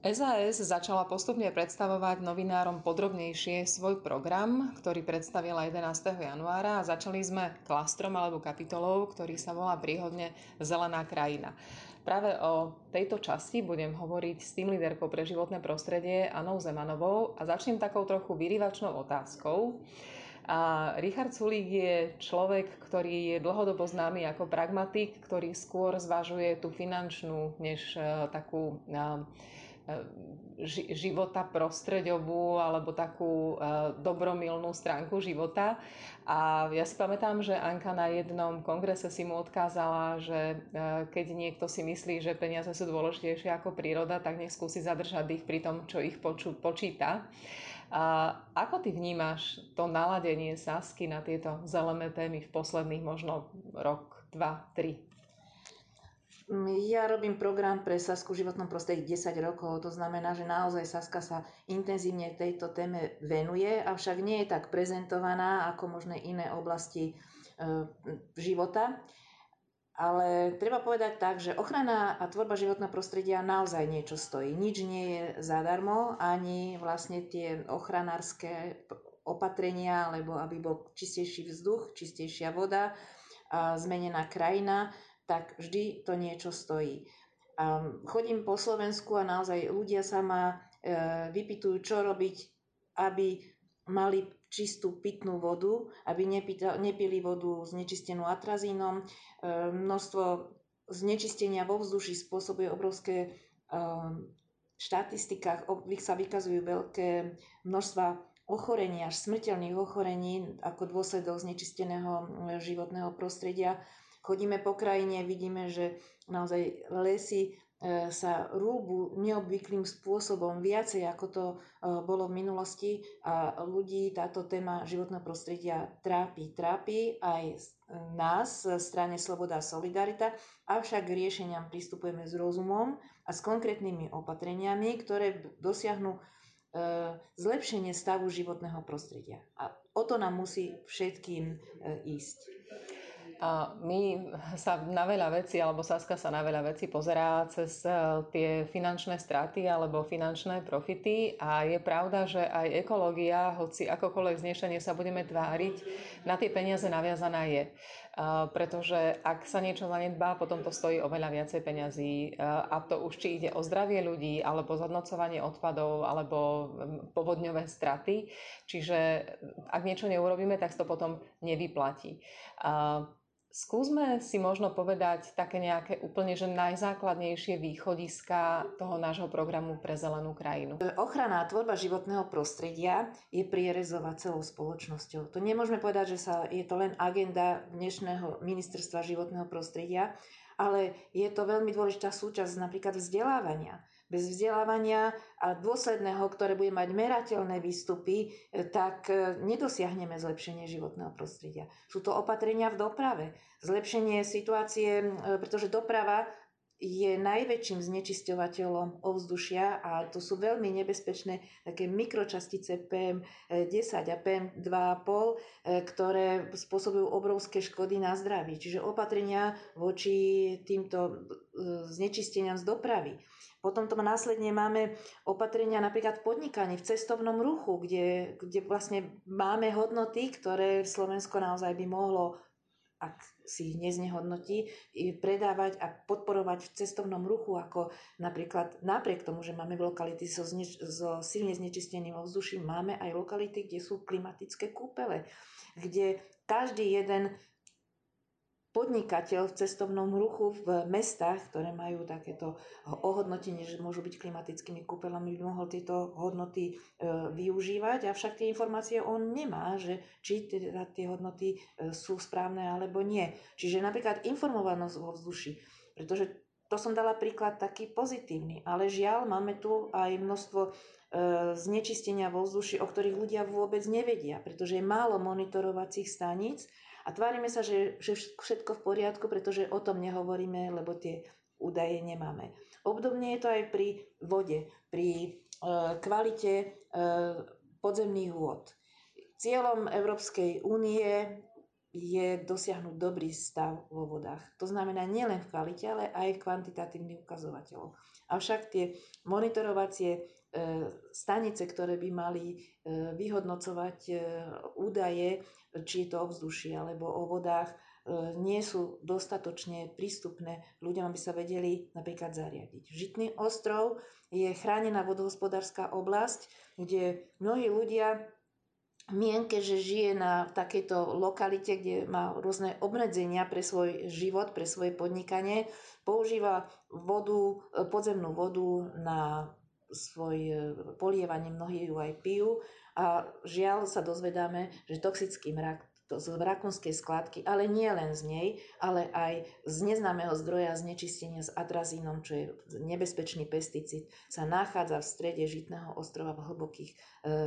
SAS začala postupne predstavovať novinárom podrobnejšie svoj program, ktorý predstavila 11. januára a začali sme klastrom alebo kapitolou, ktorý sa volá príhodne Zelená krajina. Práve o tejto časti budem hovoriť s tým líderkou pre životné prostredie Anou Zemanovou a začnem takou trochu vyrývačnou otázkou. A Richard Sulík je človek, ktorý je dlhodobo známy ako pragmatik, ktorý skôr zvažuje tú finančnú než uh, takú uh, života prostredovú alebo takú dobromilnú stránku života. A ja si pamätám, že Anka na jednom kongrese si mu odkázala, že keď niekto si myslí, že peniaze sú dôležitejšie ako príroda, tak nech skúsi zadržať ich pri tom, čo ich poču, počíta. A ako ty vnímaš to naladenie Sasky na tieto zelené témy v posledných možno rok, dva, tri? Ja robím program pre Sasku v životnom prostredí 10 rokov, to znamená, že naozaj Saska sa intenzívne tejto téme venuje, avšak nie je tak prezentovaná ako možné iné oblasti e, života. Ale treba povedať tak, že ochrana a tvorba životného prostredia naozaj niečo stojí. Nič nie je zadarmo, ani vlastne tie ochranárske opatrenia, alebo aby bol čistejší vzduch, čistejšia voda, a zmenená krajina tak vždy to niečo stojí. A chodím po Slovensku a naozaj ľudia sa ma e, vypitujú, čo robiť, aby mali čistú pitnú vodu, aby nepili vodu znečistenú atrazínom. E, množstvo znečistenia vo vzduši spôsobuje obrovské e, štatistikách sa vykazujú veľké množstva ochorení, až smrteľných ochorení ako dôsledok znečisteného životného prostredia. Chodíme po krajine, vidíme, že naozaj lesy e, sa rúbu neobvyklým spôsobom viacej, ako to e, bolo v minulosti a ľudí táto téma životného prostredia trápi. Trápi aj nás, strane Sloboda a Solidarita, avšak k riešeniam pristupujeme s rozumom a s konkrétnymi opatreniami, ktoré dosiahnu e, zlepšenie stavu životného prostredia. A o to nám musí všetkým ísť. A my sa na veľa vecí, alebo Saska sa na veľa vecí pozerá cez e, tie finančné straty alebo finančné profity a je pravda, že aj ekológia, hoci akokoľvek znešenie sa budeme tváriť, na tie peniaze naviazaná je. Pretože ak sa niečo zanedbá, potom to stojí oveľa viacej peňazí a to už či ide o zdravie ľudí, alebo zhodnocovanie odpadov, alebo povodňové straty. Čiže ak niečo neurobíme, tak to potom nevyplatí. Skúsme si možno povedať také nejaké úplne že najzákladnejšie východiska toho nášho programu pre zelenú krajinu. Ochrana a tvorba životného prostredia je prierezová celou spoločnosťou. To nemôžeme povedať, že sa, je to len agenda dnešného ministerstva životného prostredia, ale je to veľmi dôležitá súčasť napríklad vzdelávania bez vzdelávania a dôsledného, ktoré bude mať merateľné výstupy, e, tak e, nedosiahneme zlepšenie životného prostredia. Sú to opatrenia v doprave, zlepšenie situácie, e, pretože doprava je najväčším znečisťovateľom ovzdušia a to sú veľmi nebezpečné také mikročastice PM10 a PM2,5, ktoré spôsobujú obrovské škody na zdraví. Čiže opatrenia voči týmto znečisteniam z dopravy. Potom to následne máme opatrenia napríklad v podnikaní, v cestovnom ruchu, kde, kde vlastne máme hodnoty, ktoré Slovensko naozaj by mohlo ak si ich neznehodnotí, predávať a podporovať v cestovnom ruchu, ako napríklad napriek tomu, že máme lokality so, zneč- so silne znečisteným ovzduším, máme aj lokality, kde sú klimatické kúpele, kde každý jeden podnikateľ v cestovnom ruchu v mestách, ktoré majú takéto ohodnotenie, že môžu byť klimatickými kúpeľami, by mohol tieto hodnoty e, využívať, avšak tie informácie on nemá, že či teda tie hodnoty e, sú správne alebo nie. Čiže napríklad informovanosť vo vzduši, pretože to som dala príklad taký pozitívny, ale žiaľ máme tu aj množstvo e, znečistenia vo vzduši, o ktorých ľudia vôbec nevedia, pretože je málo monitorovacích staníc, a tvárime sa, že, že všetko v poriadku, pretože o tom nehovoríme, lebo tie údaje nemáme. Obdobne je to aj pri vode, pri e, kvalite e, podzemných vôd. Cieľom Európskej únie je dosiahnuť dobrý stav vo vodách. To znamená nielen v kvalite, ale aj v kvantitatívnych ukazovateľov. Avšak tie monitorovacie stanice, ktoré by mali e, vyhodnocovať e, údaje, či je to o vzduši alebo o vodách, nie sú dostatočne prístupné ľuďom, aby sa vedeli napríklad zariadiť. Žitný ostrov je chránená vodohospodárska oblasť, kde mnohí ľudia mienke, že žije na takejto lokalite, kde má rôzne obmedzenia pre svoj život, pre svoje podnikanie, používa vodu, podzemnú vodu na svoj e, polievanie, mnohí ju aj pijú a žiaľ sa dozvedáme, že toxický mrak to z rakúnskej skladky, ale nie len z nej, ale aj z neznámeho zdroja znečistenia s atrazínom, čo je nebezpečný pesticid, sa nachádza v strede Žitného ostrova v hlbokých e,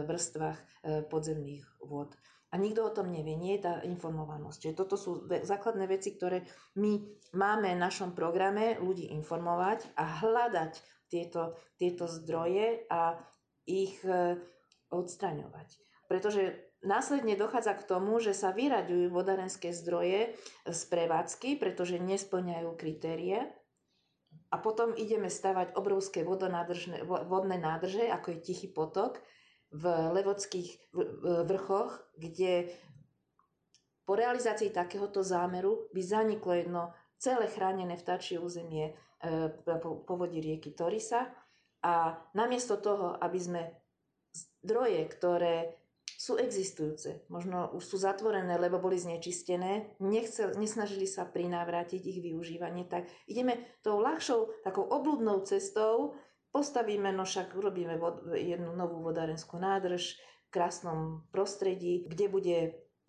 vrstvách e, podzemných vôd. A nikto o tom nevie, nie je tá informovanosť. Čiže toto sú základné veci, ktoré my máme v našom programe ľudí informovať a hľadať tieto, tieto zdroje a ich e, odstraňovať. Pretože Následne dochádza k tomu, že sa vyraďujú vodárenské zdroje z prevádzky, pretože nesplňajú kritérie. A potom ideme stavať obrovské vodné nádrže, ako je Tichý potok, v levodských vrchoch, kde po realizácii takéhoto zámeru by zaniklo jedno celé chránené vtáčie územie e, povodí rieky Torisa a namiesto toho, aby sme zdroje, ktoré sú existujúce. Možno už sú zatvorené, lebo boli znečistené. Nechcel, nesnažili sa prinávrátiť ich využívanie. Tak ideme tou ľahšou, takou obludnou cestou, postavíme, no však urobíme vod, jednu novú vodárenskú nádrž v krásnom prostredí, kde bude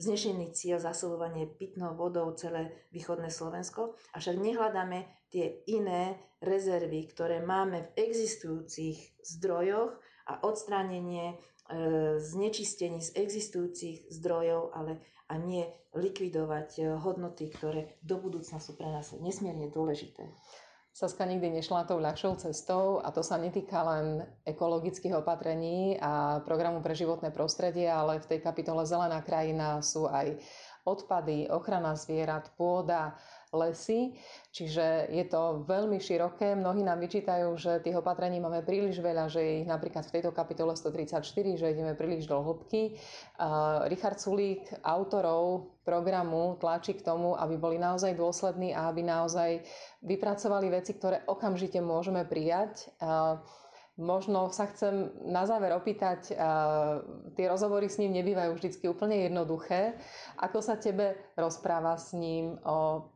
znešený cieľ zasobovanie pitnou vodou celé východné Slovensko. Avšak nehľadáme tie iné rezervy, ktoré máme v existujúcich zdrojoch a odstránenie E, znečistení z existujúcich zdrojov, ale a nie likvidovať e, hodnoty, ktoré do budúcna sú pre nás nesmierne dôležité. Saska nikdy nešla tou ľahšou cestou a to sa netýka len ekologických opatrení a programu pre životné prostredie, ale v tej kapitole Zelená krajina sú aj odpady, ochrana zvierat, pôda, lesy. Čiže je to veľmi široké. Mnohí nám vyčítajú, že tých opatrení máme príliš veľa, že ich napríklad v tejto kapitole 134, že ideme príliš do hĺbky. Richard Sulík, autorov programu, tlačí k tomu, aby boli naozaj dôslední a aby naozaj vypracovali veci, ktoré okamžite môžeme prijať. Možno sa chcem na záver opýtať, tie rozhovory s ním nebývajú vždy úplne jednoduché. Ako sa tebe rozpráva s ním o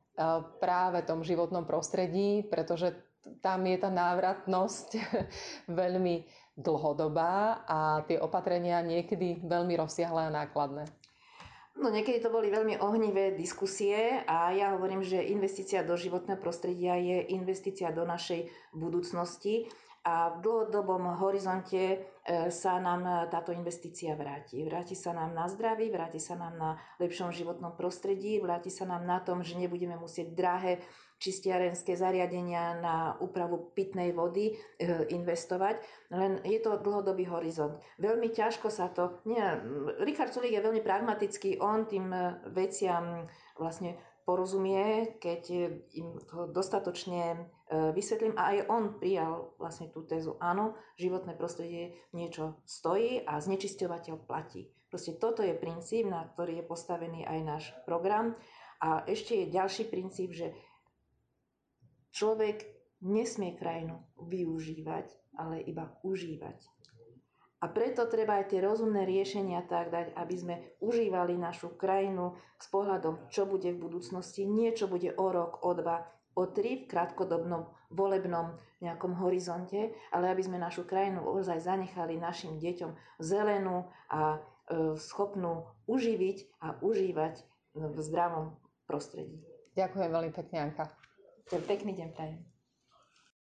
práve tom životnom prostredí, pretože tam je tá návratnosť veľmi dlhodobá a tie opatrenia niekedy veľmi rozsiahle a nákladné. No niekedy to boli veľmi ohnivé diskusie a ja hovorím, že investícia do životného prostredia je investícia do našej budúcnosti a v dlhodobom horizonte e, sa nám táto investícia vráti. Vráti sa nám na zdraví, vráti sa nám na lepšom životnom prostredí, vráti sa nám na tom, že nebudeme musieť drahé čistiarenské zariadenia na úpravu pitnej vody e, investovať, len je to dlhodobý horizont. Veľmi ťažko sa to... Nie, Richard Sulik je veľmi pragmatický, on tým e, veciam vlastne porozumie, keď im to dostatočne e, vysvetlím. A aj on prijal vlastne tú tézu, áno, životné prostredie niečo stojí a znečisťovateľ platí. Proste toto je princíp, na ktorý je postavený aj náš program. A ešte je ďalší princíp, že človek nesmie krajinu využívať, ale iba užívať. A preto treba aj tie rozumné riešenia tak dať, aby sme užívali našu krajinu s pohľadom, čo bude v budúcnosti, nie čo bude o rok, o dva, o tri v krátkodobnom volebnom nejakom horizonte, ale aby sme našu krajinu ozaj zanechali našim deťom zelenú a e, schopnú uživiť a užívať v zdravom prostredí. Ďakujem veľmi pekne, Anka. Pekný deň prajem.